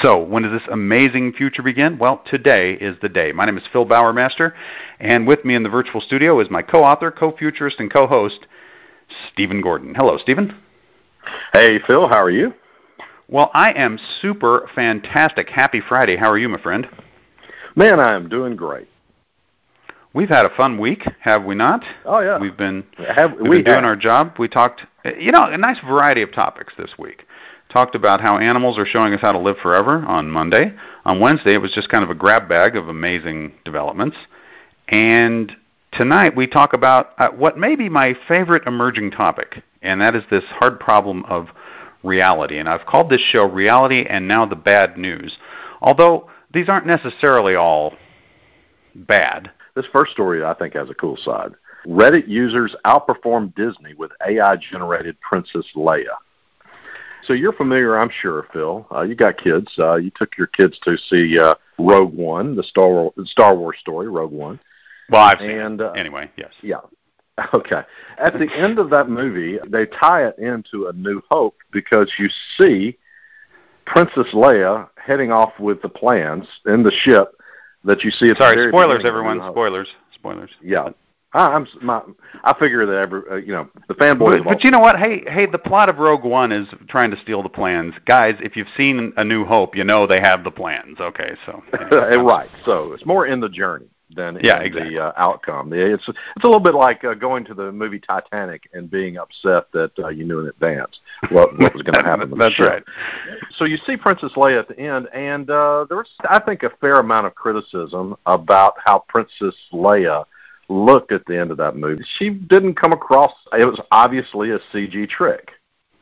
So, when does this amazing future begin? Well, today is the day. My name is Phil Bowermaster, and with me in the virtual studio is my co-author, co-futurist, and co-host, Stephen Gordon. Hello, Stephen. Hey, Phil. How are you? Well, I am super fantastic. Happy Friday. How are you, my friend? Man, I am doing great. We've had a fun week, have we not? Oh yeah, we've been have, we've we been doing our job. We talked, you know, a nice variety of topics this week. Talked about how animals are showing us how to live forever on Monday. On Wednesday, it was just kind of a grab bag of amazing developments. And tonight, we talk about uh, what may be my favorite emerging topic, and that is this hard problem of reality. And I've called this show Reality and Now the Bad News. Although these aren't necessarily all bad. This first story, I think, has a cool side. Reddit users outperform Disney with AI-generated Princess Leia. So you're familiar, I'm sure, Phil. Uh, you got kids. Uh, you took your kids to see uh, Rogue One, the Star Wars, Star Wars story, Rogue One. Well, I've seen and it. uh, anyway. Yes. Yeah. Okay. At the end of that movie, they tie it into A New Hope because you see Princess Leia heading off with the plans in the ship that you see at the Sorry, spoilers, beginning of A everyone. Spoilers. Spoilers. Yeah. I, I'm my, I figure that every uh, you know the fanboys. But, but you know what? Hey, hey, the plot of Rogue One is trying to steal the plans, guys. If you've seen A New Hope, you know they have the plans. Okay, so right. So it's more in the journey than Yeah, in exactly. the uh, outcome. It's it's a little bit like uh, going to the movie Titanic and being upset that uh, you knew in advance what what was going to happen. That's right. So you see Princess Leia at the end, and uh, there was, I think, a fair amount of criticism about how Princess Leia looked at the end of that movie. She didn't come across. It was obviously a CG trick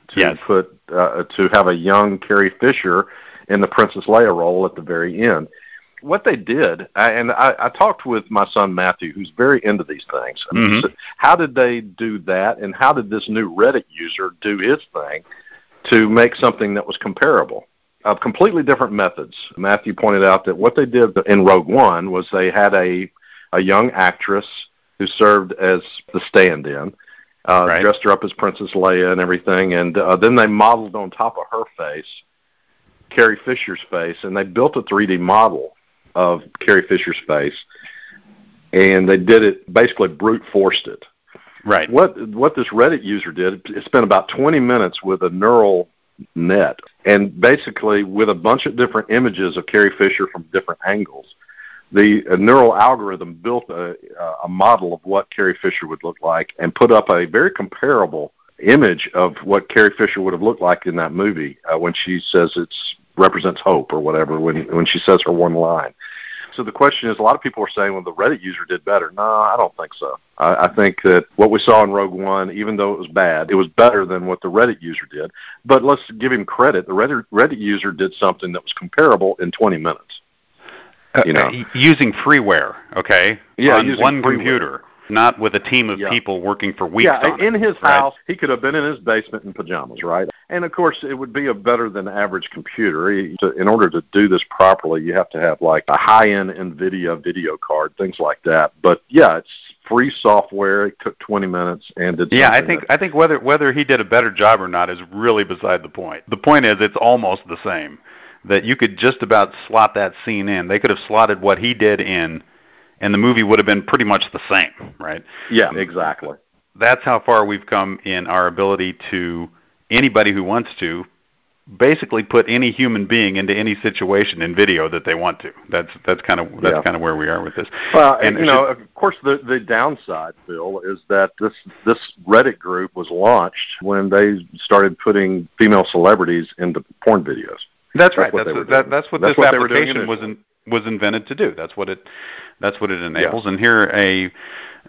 to Yes. put uh, to have a young Carrie Fisher in the Princess Leia role at the very end. What they did, I- and I, I talked with my son Matthew, who's very into these things. Mhm. So How did they do that, and how did this new Reddit user do his thing to make something that was comparable? Of completely different methods. Matthew pointed out that what they did in Rogue One was they had a a young actress who served as the stand-in, uh, Right. dressed her up as Princess Leia and everything, and uh, then they modeled on top of her face Carrie Fisher's face, and they built a 3D model of Carrie Fisher's face, and they did it basically brute forced it. Right. What what this Reddit user did, it spent about 20 minutes with a neural net, and basically with a bunch of different images of Carrie Fisher from different angles. The neural algorithm built a, a model of what Carrie Fisher would look like, and put up a very comparable image of what Carrie Fisher would have looked like in that movie uh, when she says it represents hope or whatever when when she says her one line. So the question is, a lot of people are saying, well, the Reddit user did better. No, I don't think so. I, I think that what we saw in Rogue One, even though it was bad, it was better than what the Reddit user did. But let's give him credit. The Reddit, Reddit user did something that was comparable in 20 minutes. You know. Uh, using freeware, okay? Yeah, on one freeware. computer, not with a team of Yeah. people working for weeks. yeah, on it, in his right? house, he could have been in his basement in pajamas, right? And of course, it would be a better than average computer. In order to do this properly, you have to have like a high-end NVIDIA video card, things like that. But yeah, it's free software. It took 20 minutes and did. Yeah, I think that- I think whether whether he did a better job or not is really beside the point. The point is it's almost the same. That you could just about slot that scene in. They could have slotted what he did in, and the movie would have been pretty much the same, right? Yeah, exactly. That's how far we've come in our ability to anybody who wants to basically put any human being into any situation in video that they want to. That's that's kind of that's Yeah. kind of where we are with this. Well, And you know, of course, the the downside, Phil, is that this this Reddit group was launched when they started putting female celebrities into porn videos. That's right. what That's what, that, that's what That's this what they were doing application was in, was invented to do. That's what it that's what it enables. And here a,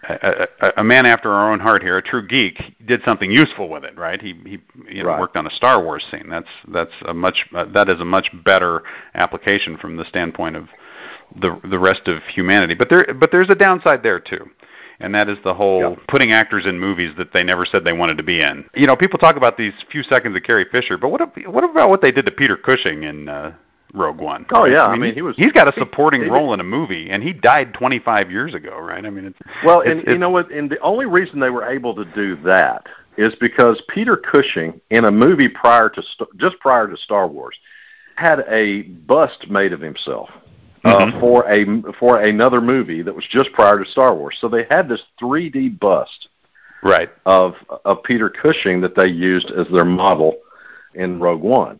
a a- a man after our own heart here, a true geek, did something useful with it. Right? He he you know Right. worked on a Star Wars scene. That's that's a much uh, that is a much better application from the standpoint of the the rest of humanity. But there but there's a downside there too. And that is the whole Yep. putting actors in movies that they never said they wanted to be in. You know, people talk about these few seconds of Carrie Fisher, but what what about what they did to Peter Cushing in uh, Rogue One? Oh, yeah, I mean, he was- he's got a supporting role in a movie, and he died 25 years ago, right? I mean, it's Well, it's- and you know what? And the only reason they were able to do that is because Peter Cushing, in a movie prior to St- just prior to Star Wars, had a bust made of himself uh, Mhm. for a for another movie that was just prior to Star Wars. So they had this 3D bust right. of of Peter Cushing that they used as their model in Rogue One.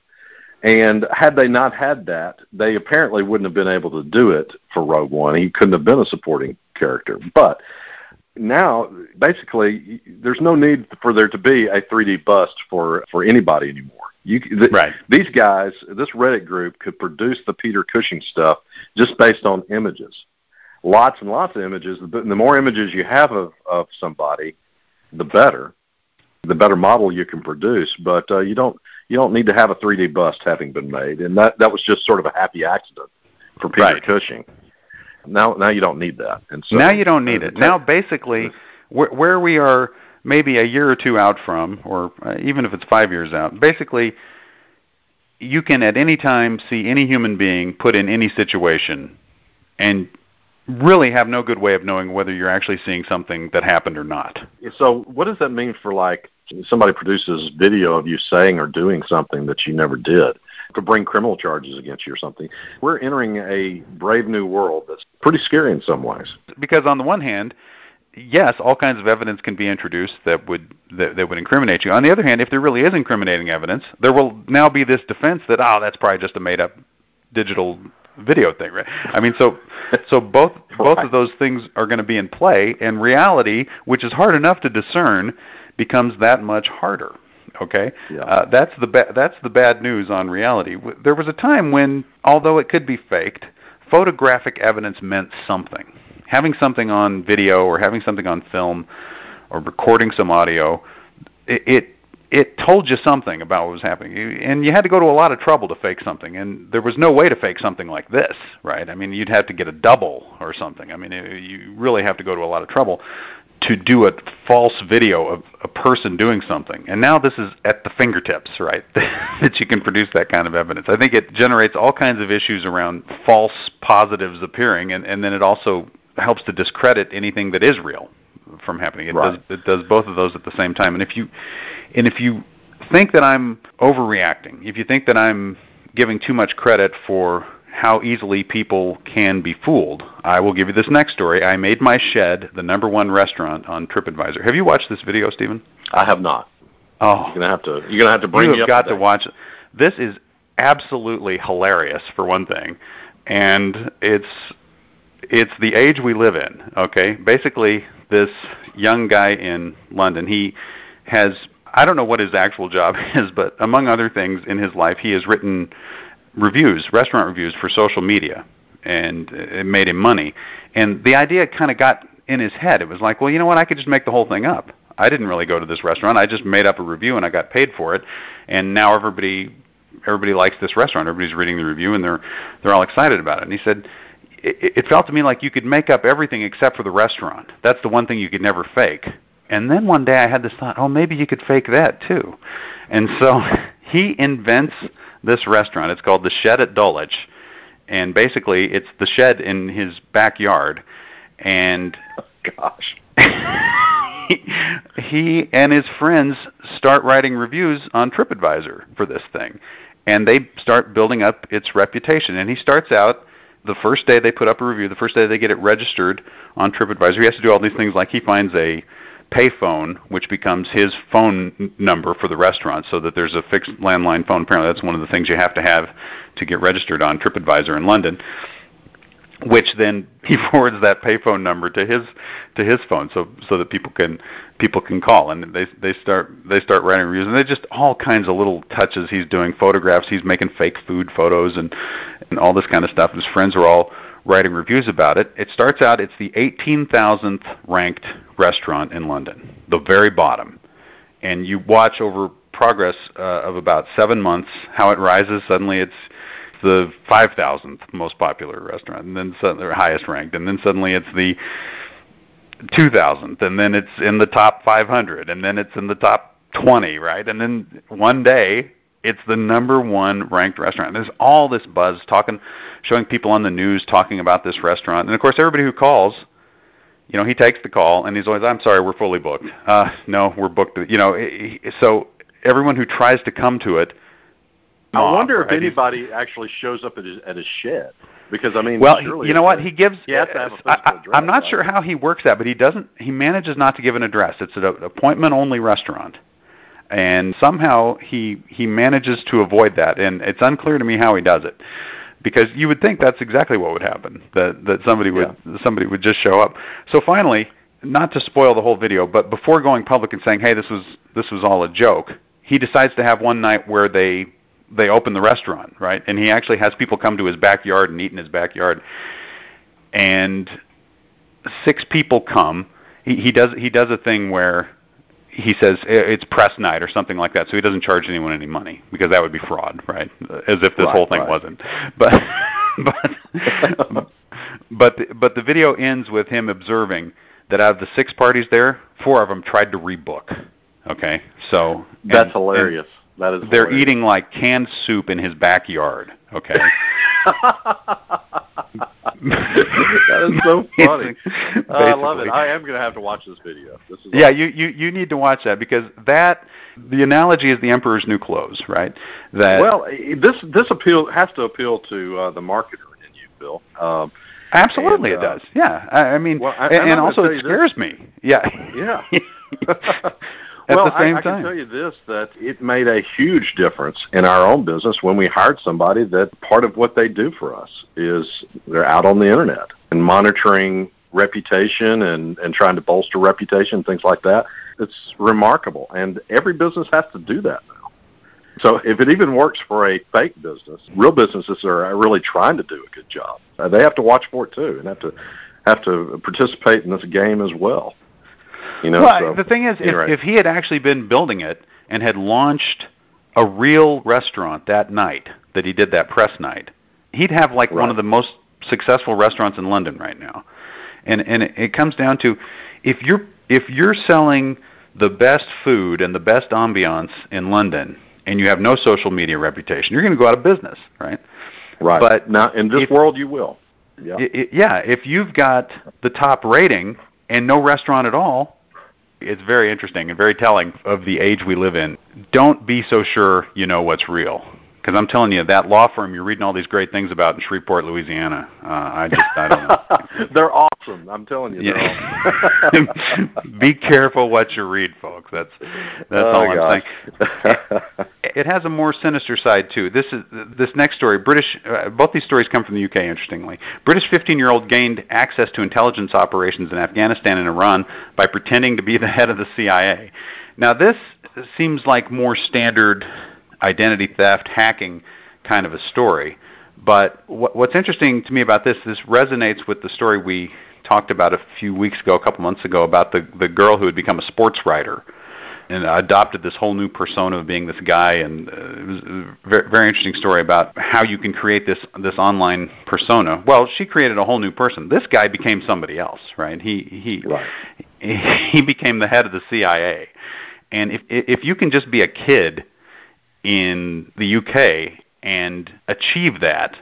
And had they not had that, they apparently wouldn't have been able to do it for Rogue One. He couldn't have been a supporting character. But now, basically, there's no need for there to be a 3D bust for for anybody anymore. You th- Right. these guys, this Reddit group, could produce the Peter Cushing stuff just based on images, lots and lots of images. The, the more images you have of of somebody, the better, the better model you can produce. But uh, you don't you don't need to have a 3D bust having been made, and that that was just sort of a happy accident for Peter Right. Cushing. Now now you don't need that, and so now you don't need it. Now, basically, where, where we are maybe a year or two out from, or uh, even if it's five years out, basically, you can at any time see any human being put in any situation, and really have no good way of knowing whether you're actually seeing something that happened or not. So what does that mean for like somebody produces video of you saying or doing something that you never did to bring criminal charges against you or something? We're entering a brave new world that's pretty scary in some ways. because on the one hand, yes, all kinds of evidence can be introduced that would that, that would incriminate you. On the other hand, if there really is incriminating evidence, there will now be this defense that oh, that's probably just a made up digital video thing, right? I mean, so so both both of those things are going to be in play, and reality, which is hard enough to discern, becomes that much harder. Okay, Yeah. uh, that's the ba- that's the bad news on reality. W- There was a time when, although it could be faked, photographic evidence meant something. Having something on video or having something on film or recording some audio, it it, it told you something about what was happening. You- And you had to go to a lot of trouble to fake something, and there was no way to fake something like this, right? I mean, you'd have to get a double or something. I mean, it, you really have to go to a lot of trouble to do a false video of a person doing something. And now this is at the fingertips, right? that you can produce that kind of evidence. I think it generates all kinds of issues around false positives appearing and, and then it also helps to discredit anything that is real from happening. It Right. does it does both of those at the same time. And if you and if you think that I'm overreacting, if you think that I'm giving too much credit for how easily people can be fooled, I will give you this next story. I made my shed the number one restaurant on TripAdvisor. Have you watched this video, Stephen? I have not. Oh, You're gonna have to. You're gonna have to bring you have up got to, to watch it. This is absolutely hilarious for one thing, and it's it's the age we live in. Okay, basically, this young guy in London, he has I don't know what his actual job is, but among other things in his life, he has written reviews, restaurant reviews for social media, and it made him money. And the idea kind of got in his head. It was like, well, you know what? I could just make the whole thing up. I didn't really go to this restaurant. I just made up a review and I got paid for it. And now everybody everybody likes this restaurant. Everybody's reading the review and they're they're all excited about it. And he said it, it felt to me like you could make up everything except for the restaurant. That's the one thing you could never fake. And then one day I had this thought, oh, maybe you could fake that too. And so he invents this restaurant. It's called the Shed at Dulwich, and basically it's the shed in his backyard, and oh, Gosh. he and his friends start writing reviews on TripAdvisor for this thing. and they start building up its reputation. And he starts out the first day they put up a review, the first day they get it registered on TripAdvisor. He has to do all these things like he finds a payphone, which becomes his phone number for the restaurant, so that there's a fixed landline phone. Apparently, that's one of the things you have to have to get registered on TripAdvisor in London. Which then he forwards that payphone number to his to his phone, so so that people can people can call, and they they start they start writing reviews, and they just all kinds of little touches he's doing, photographs, he's making fake food photos, and and all this kind of stuff. His friends are all writing reviews about it. It starts out it's the 18,000th ranked restaurant in London, the very bottom. And you watch over progress uh, of about 7 months how it rises suddenly it's the 5,000th most popular restaurant and then suddenly highest ranked and then suddenly it's the 2000th and then it's in the top 500 and then it's in the top 20, right? And then one day it's the number one ranked restaurant. There's all this buzz talking, showing people on the news talking about this restaurant, and of course, everybody who calls, you know, he takes the call and he's always, "I'm sorry, we're fully booked." Uh, no, we're booked. You know, so everyone who tries to come to it. I wonder if right? anybody actually shows up at his, at his shed because I mean, well, you know what he gives. He has to have a I, address, I'm not right? sure how he works that, but he doesn't. He manages not to give an address. It's an appointment only restaurant and somehow he he manages to avoid that. And it's unclear to me how he does it. Because you would think that's exactly what would happen that that somebody would yeah. somebody would just show up. So finally not to spoil the whole video but before going public and saying hey this was this was all a joke he decides to have one night where they they open the restaurant right? And he actually has people come to his backyard and eat in his backyard. And six people come. He he does he does a thing where he says it's press night or something like that, so he doesn't charge anyone any money because that would be fraud, right? As if this right, whole thing right. wasn't. But but but the, but the video ends with him observing that out of the six parties there, four of them tried to rebook. Okay, so that's and, hilarious. And that is. They're hilarious. eating like canned soup in his backyard. Okay. that is so funny. Uh, I love it. I am going to have to watch this video. This is yeah, awesome. you, you you need to watch that because that the analogy is the emperor's new clothes, right? That well, this this appeal has to appeal to uh, the marketer in you, Bill. Um, absolutely, and, it uh, does. Yeah, I, I mean, well, I, and, and also it scares this. me. Yeah, Yeah. At well, the same I, I time. can tell you this: that it made a huge difference in our own business when we hired somebody that part of what they do for us is they're out on the internet and monitoring reputation and and trying to bolster reputation, things like that. It's remarkable, and every business has to do that now. So if it even works for a fake business, real businesses are really trying to do a good job. They have to watch for it too, and have to have to participate in this game as well. You know, well, so, the thing is, if, if he had actually been building it and had launched a real restaurant that night that he did that press night, he'd have like one of the most successful restaurants in London right now. And and it, it comes down to if you're if you're selling the best food and the best ambiance in London and you have no social media reputation, you're going to go out of business, right? Right. But now, in this if- world, you will. Yeah. I- I- yeah, if you've got the top rating and no restaurant at all, it's very interesting and very telling of the age we live in. Don't be so sure you know what's real. Because I'm telling you, that law firm you're reading all these great things about in Shreveport, Louisiana, uh, I just, I don't know. they're awesome. I'm telling you. Yeah. Be careful what you read, folks. That's that's Oh, all I'm gosh. saying. It has a more sinister side too. This is this next story. British. Uh, both these stories come from the UK. Interestingly, British 15-year-old gained access to intelligence operations in Afghanistan and Iran by pretending to be the head of the CIA. Now, this seems like more standard identity theft, hacking kind of a story. But what, what's interesting to me about this, this resonates with the story we talked about a few weeks ago, a couple months ago, about the the girl who had become a sports writer and adopted this whole new persona of being this guy. And uh, it was a very, very interesting story about how you can create this this online persona. Well, she created a whole new person. This guy became somebody else, right? He he Right. he became the head of the CIA. And if if you can just be a kid in the UK and achieve that,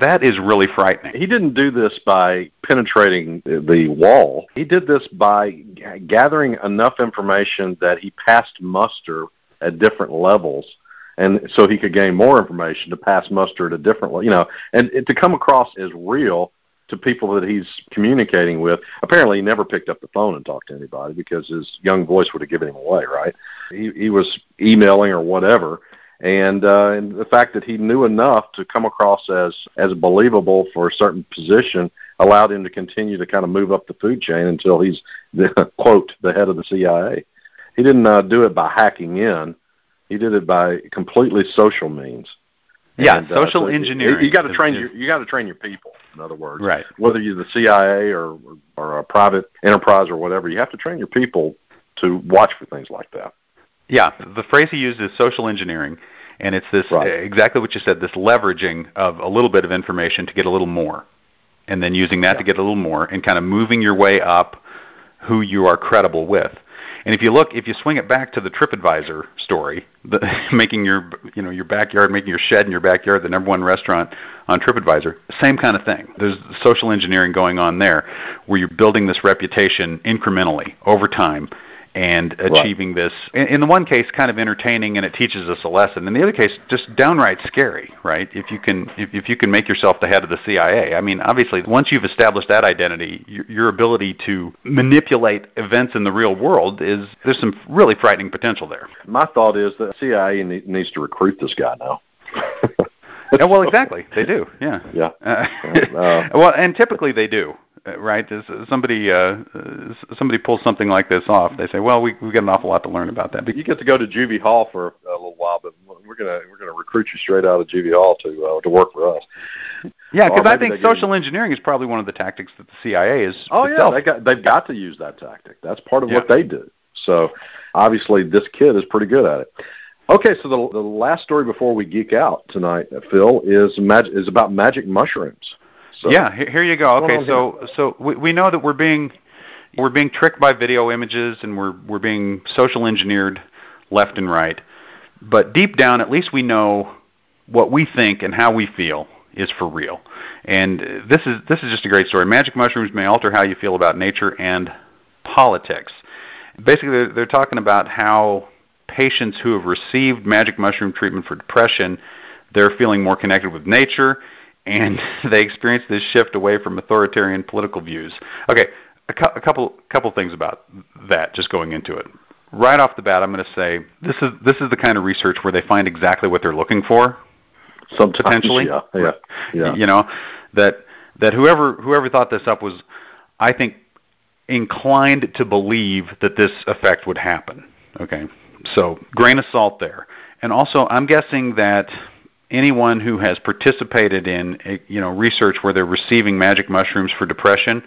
that is really frightening. he didn't do this by penetrating the wall. He did this by g- gathering enough information that he passed muster at different levels and so he could gain more information to pass muster at a different way, you know, and it, to come across as real to people that he's communicating with. Apparently, he never picked up the phone and talked to anybody because his young voice would have given him away, right? He, he was emailing or whatever, and, uh, and the fact that he knew enough to come across as as believable for a certain position allowed him to continue to kind of move up the food chain until he's the quote the head of the CIA. He didn't uh, do it by hacking in; he did it by completely social means. Yeah, And, uh, social so engineering. You, you got to train your you got to train your people. In other words, Right. Whether you're the CIA or or a private enterprise or whatever, you have to train your people to watch for things like that. Yeah, the phrase he used is social engineering, and it's this Right. Uh, exactly what you said. This leveraging of a little bit of information to get a little more, and then using that to get a little more, and kind of moving your way up who you are credible with. And if you look, if you swing it back to the TripAdvisor story, the, making your you know your backyard, making your shed in your backyard the number one restaurant on TripAdvisor, same kind of thing. There's social engineering going on there, where you're building this reputation incrementally over time and achieving this. In, in the one case, kind of entertaining and it teaches us a lesson. In the other case, just downright scary, right? If you can, if, if you can make yourself the head of the CIA. I mean, obviously, once you've established that identity, your, your ability to manipulate events in the real world is there's some really frightening potential there. My thought is that CIA ne- needs to recruit this guy now. Yeah, well, exactly, they do. Yeah. Yeah. Uh, Uh, well, and typically they do. Uh, Right? As somebody uh, uh, somebody pulls something like this off, they say, "Well, we we got an awful lot to learn about that." But you get to go to Juvie Hall for a little while, but we're gonna we're gonna recruit you straight out of Juvie Hall to uh, to work for us. Yeah, because I think social engineering is probably one of the tactics that the CIA is. Oh yeah, itself. they got they've got to use that tactic. That's part of what they do. So obviously this kid is pretty good at it. Okay, so the the last story before we geek out tonight, uh, Phil, is mag- is about magic mushrooms. So, yeah, he- here you go. Okay, so so we we know that we're being we're being tricked by video images and we're we're being social engineered left and right. But deep down, at least we know what we think and how we feel is for real. And this is this is just a great story. Magic mushrooms may alter how you feel about nature and politics. Basically, they're, they're talking about how patients who have received magic mushroom treatment for depression, they're feeling more connected with nature, and they experience this shift away from authoritarian political views. Okay, a, cou- a couple couple things about that. Just going into it, right off the bat, I'm going to say this is this is the kind of research where they find exactly what they're looking for sometimes, potentially. yeah, yeah, yeah. You know that that whoever whoever thought this up was, I think, inclined to believe that this effect would happen. Okay, so grain of salt there, and also I'm guessing that anyone who has participated in you know research where they're receiving magic mushrooms for depression,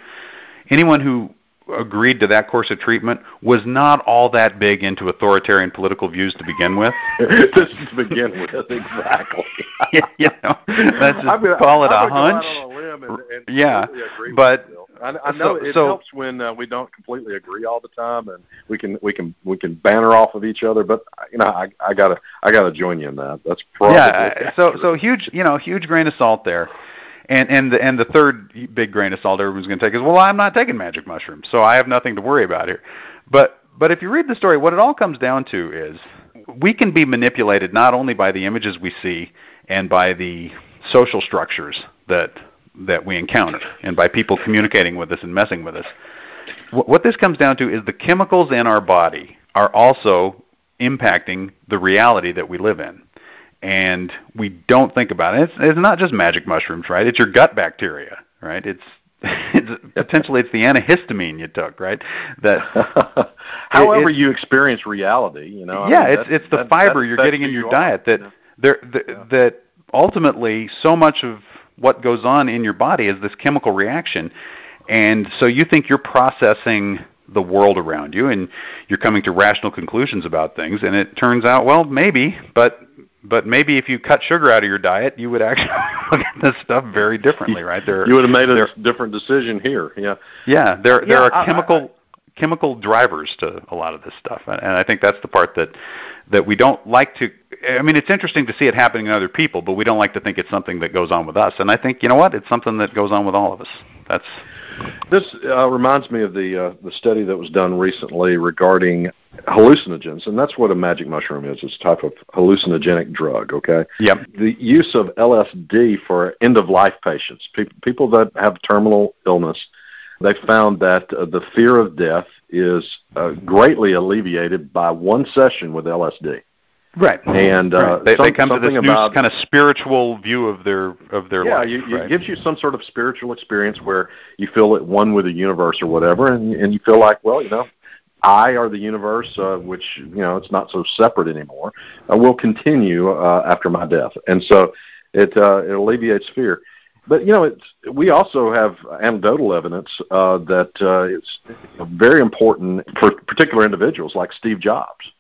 anyone who agreed to that course of treatment was not all that big into authoritarian political views to begin with. To begin with, exactly. you know, let's just I'm gonna- call it a gonna go out hunch. a and, and Yeah, with but-. I, I know so- it so- helps when uh, we don't completely agree all the time, and we can we can we can banner off of each other. But you know, I I gotta I gotta join you in that. That's probably yeah. uh, So so huge, you know, huge grain of salt there. And and the, and the third big grain of salt everyone's going to take is well, I'm not taking magic mushrooms, so I have nothing to worry about here. But but if you read the story, what it all comes down to is we can be manipulated not only by the images we see and by the social structures that that we encounter and by people communicating with us and messing with us. What, what this comes down to is the chemicals in our body are also impacting the reality that we live in and we don't think about it. It's, it's not just magic mushrooms, right? It's your gut bacteria, right? It's, it's potentially it's the antihistamine you took, right? That However, it- you experience reality, you know. I yeah, mean, it's it's the that- fiber that- you're getting in your you diet that Yeah. there that, that ultimately so much of what goes on in your body is this chemical reaction, and so you think you're processing the world around you and you're coming to rational conclusions about things, and it turns out well maybe, but but maybe if you cut sugar out of your diet, you would actually look at this stuff very differently, right? There, You would have made there- a different decision here. Yeah. yeah, there there Yeah, are I- I- chemical chemical drivers to a lot of this stuff, and and I think that's the part that that we don't like to. I mean, it's interesting to see it happening in other people, but we don't like to think it's something that goes on with us. And I think you know what? It's something that goes on with all of us. that's this uh, reminds me of the uh, the study that was done recently regarding hallucinogens, and that's what a magic mushroom is. It's a type of hallucinogenic drug. Okay. Yep. The use of LSD for end of life patients, pe- people that have terminal illness, they found that uh, the fear of death is uh, greatly alleviated by one session with LSD. Right. And uh, right. They, some, they come to this new about, kind of spiritual view of their of their yeah, life. Yeah, right? it gives you some sort of spiritual experience where you feel at one with the universe or whatever, and and you feel like, well, you know, I are the universe, uh, which you know it's not so separate anymore. Uh, will continue uh, after my death, and so it uh, it alleviates fear. But you know, it's we also have anecdotal evidence uh, that uh, it's very important for particular individuals like Steve Jobs.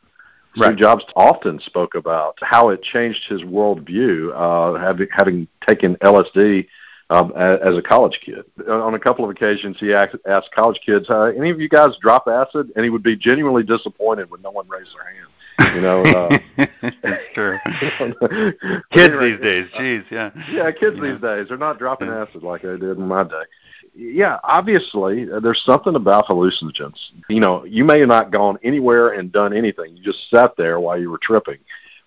Right. Steve Jobs often spoke about how it changed his worldview, uh, having having taken LSD um, as, a college kid. On a couple of occasions, he asked, college kids, uh, "Any of you guys drop acid?" And he would be genuinely disappointed when no one raised their hand. You know, uh, sure. But Kids anyway, these days, geez, yeah. yeah, kids these days they're not dropping acid like they did in my day. Yeah, obviously uh, there's something about hallucinogens. You know, you may have not gone anywhere and done anything. You just sat there while you were tripping.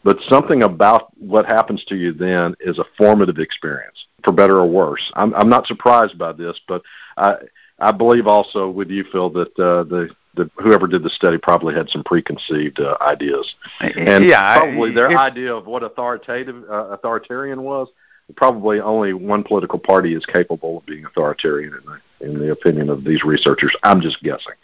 But something about what happens to you then is a formative experience, for better or worse. I'm, I'm not surprised by this, but I, I believe also with you, Phil, that uh, the, the whoever did the study probably had some preconceived uh, ideas, and yeah, probably their if, idea of what authoritative uh, authoritarian was. Probably only one political party is capable of being authoritarian in the, in the opinion of these researchers. I'm just guessing.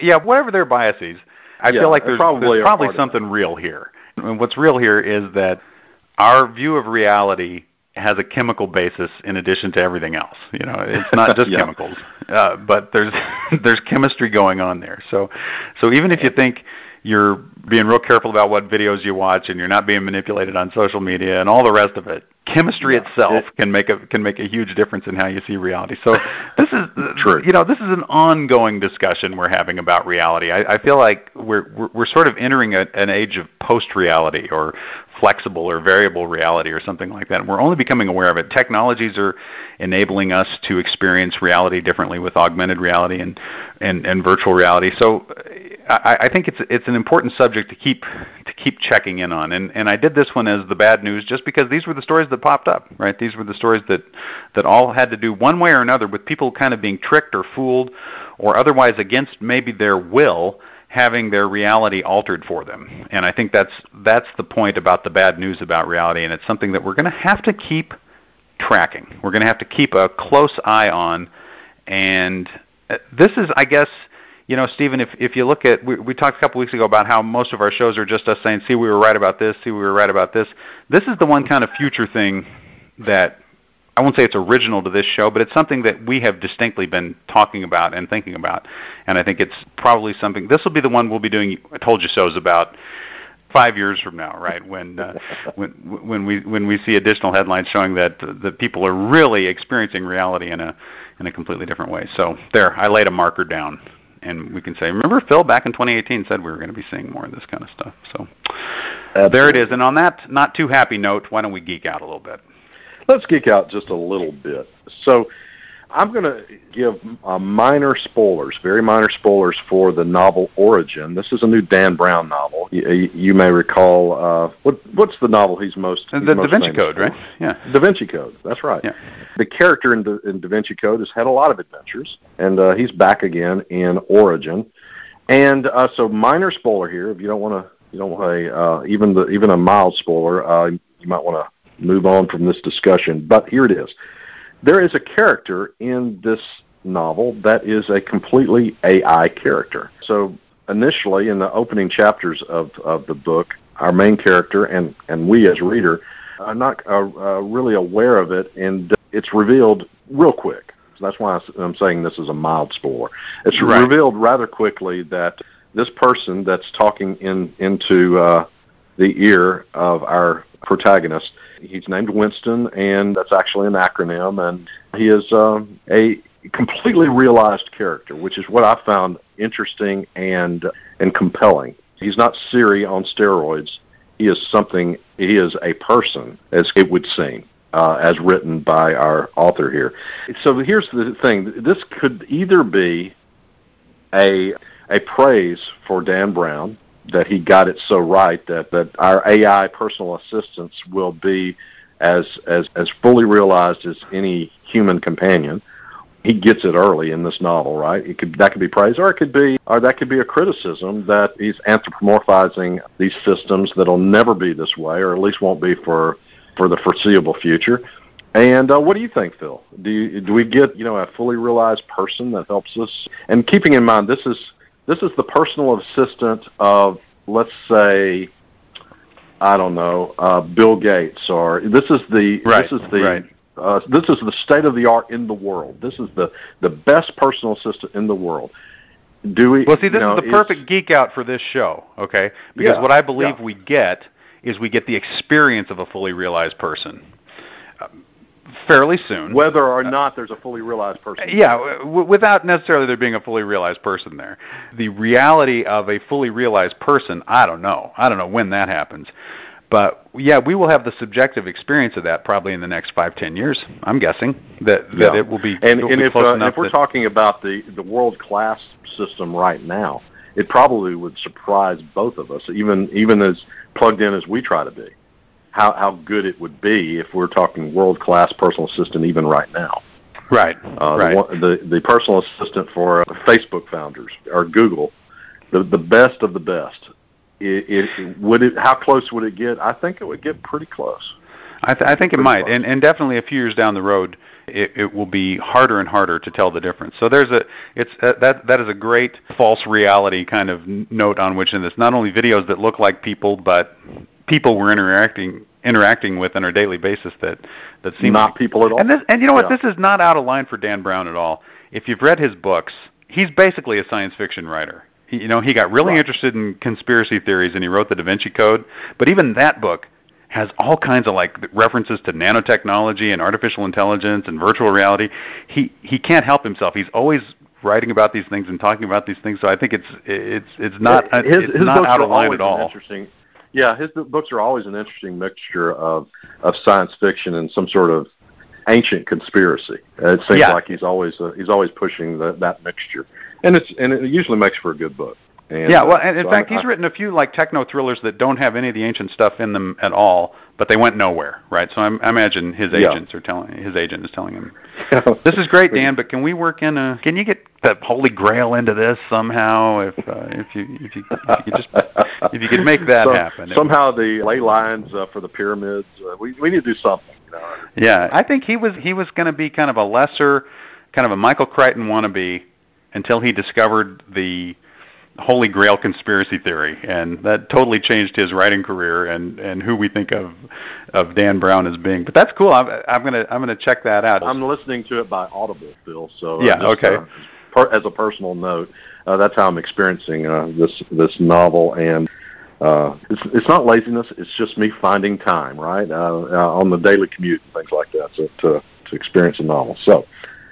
Yeah, whatever their biases, I Yeah, feel like there's probably there's probably something real here. And what's real here is that our view of reality has a chemical basis in addition to everything else. You know, it's not just Yeah. chemicals, uh, but there's there's chemistry going on there. So, so even if you think you're being real careful about what videos you watch and you're not being manipulated on social media and all the rest of it, chemistry Yeah. itself It- can make a can make a huge difference in how you see reality. So this is True. You know, this is an ongoing discussion we're having about reality. I, I feel like we're, we're we're sort of entering a, an age of post reality or flexible or variable reality or something like that. And we're only becoming aware of it. Technologies are enabling us to experience reality differently with augmented reality and and, and virtual reality. So I, I think it's it's an important subject to keep to keep checking in on. And and I did this one as the bad news just because these were the stories that popped up. Right, these were the stories that that all had to do one way or another with people kind of being tricked or fooled, or otherwise against maybe their will having their reality altered for them. And I think that's that's the point about the bad news about reality, and it's something that we're going to have to keep tracking. We're going to have to keep a close eye on. And uh, this is, I guess, you know, Stephen, if if you look at, we, we talked a couple weeks ago about how most of our shows are just us saying, "See, we were right about this. See, we were right about this." This is the one kind of future thing that I won't say it's original to this show, but it's something that we have distinctly been talking about and thinking about. And I think it's probably something. This will be the one we'll be doing I "Told You So"s about five years from now, right? When uh, when when we when we see additional headlines showing that that people are really experiencing reality in a in a completely different way. So there, I laid a marker down, and we can say, remember Phil back in 2018 said we were going to be seeing more of this kind of stuff. So there it is. And on that not too happy note, why don't we geek out a little bit? Let's geek out just a little bit. So, I'm going to give uh, minor spoilers, very minor spoilers for the novel Origin. This is a new Dan Brown novel. You, you may recall uh, what what's the novel he's most The he's Da most Vinci Code, for? right? Yeah. Da Vinci Code. That's right. Yeah. The character in Da, in da Vinci Code has had a lot of adventures, and uh, he's back again in Origin. And uh, so, minor spoiler here. If you don't want to, you don't want a uh, even the even a mild spoiler. Uh, you might want to move on from this discussion. But here it is. There is a character in this novel that is a completely AI character. So initially, in the opening chapters of of the book, our main character and and we as reader are not uh, uh, really aware of it, and it's revealed real quick. So that's why I'm saying this is a mild spoiler. It's Right. revealed rather quickly that this person that's talking in into uh, the ear of our protagonist. He's named Winston, and that's actually an acronym, and he is um, a completely realized character, which is what I found interesting and and compelling. He's not Siri on steroids. He is something. He is a person, as it would seem. uh, as written by our author here. So here's the thing: this could either be a a praise for Dan Brown that he got it so right that that our AI personal assistants will be as as as fully realized as any human companion. He gets it early in this novel, right? It could that could be praise, or it could be, or that could be a criticism that he's anthropomorphizing these systems that'll never be this way, or at least won't be for for the foreseeable future. And uh, what do you think, Phil? Do you, do we get you know a fully realized person that helps us? And keeping in mind, this is this is the personal assistant of let's say I don't know uh, Bill Gates, or this is the right, this is the right. uh, this is the state of the art in the world. This is the the best personal assistant in the world. Do we? Well, see, this is the perfect geek out for this show, okay? Because Yeah, what I believe yeah. we get is we get the experience of a fully realized person fairly soon. whether or not there's a fully realized person. Yeah, w- without necessarily there being a fully realized person there. The reality of a fully realized person, I don't know. I don't know when that happens. But yeah, we will have the subjective experience of that probably in the next five, ten years. I'm guessing that that Yeah. it will be. and will and be if uh, if we're talking about the the world class system right now, it probably would surprise both of us, even even as plugged in as we try to be. How how good it would be if we're talking world class personal assistant even right now. right, Uh, right. the, the the personal assistant for uh, Facebook founders or Google, the the best of the best. It, it would it how close would it get? I think it would get pretty close. I, th- I think it might, and and definitely a few years down the road, it, it will be harder and harder to tell the difference. So there's a it's uh, that that is a great false reality kind of note on which in this not only videos that look like people, but people we're interacting interacting with on our daily basis that that seem Not like, people at all. And this and you know what Yeah. this is not out of line for Dan Brown at all. If you've read his books, he's basically a science fiction writer. He, you know, he got really Right. interested in conspiracy theories and he wrote the Da Vinci Code. But even that book has all kinds of like references to nanotechnology and artificial intelligence and virtual reality. He he can't help himself. He's always writing about these things and talking about these things. So I think it's it's it's not his, it's his not out of line at all. Interesting. Yeah, his books are always an interesting mixture of of science fiction and some sort of ancient conspiracy. It seems Yeah. like he's always uh, he's always pushing the, that mixture, and it's and it usually makes for a good book. And, yeah, well, and in so fact, I- he's I- written a few like techno thrillers that don't have any of the ancient stuff in them at all, but they went nowhere, right? So I'm, I imagine his Yeah. agents are telling his agent is telling him, "This is great, Dan, but can we work in a? Can you get the Holy Grail into this somehow? If uh, if you if you if you could just if you could make that So- happen, Somehow the ley lines uh, for the pyramids. Uh, we we need to do something. You know. Yeah, I think he was he was going to be kind of a lesser, kind of a Michael Crichton wannabe, until he discovered the Holy Grail conspiracy theory, and that totally changed his writing career and and who we think of of Dan Brown as being. But that's cool. I'm I'm gonna I'm gonna check that out. I'm listening to it by Audible, Phil. So uh, Yeah, just, okay. uh, per, as a personal note, uh, that's how I'm experiencing uh, this this novel, and uh, it's it's not laziness. It's just me finding time, right, uh, uh, on the daily commute and things like that, to to, to experience a novel. So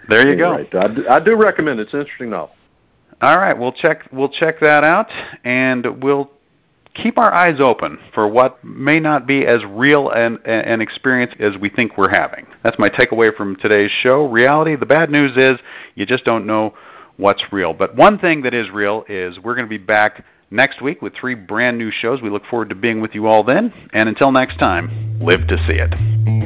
there you go. I, do, I do recommend it. It's an interesting novel. All right, we'll check we'll check that out, and we'll keep our eyes open for what may not be as real an, an experience as we think we're having. That's my takeaway from today's show. Reality. The bad news is you just don't know what's real. But one thing that is real is we're going to be back next week with three brand new shows. We look forward to being with you all then. And until next time, live to see it.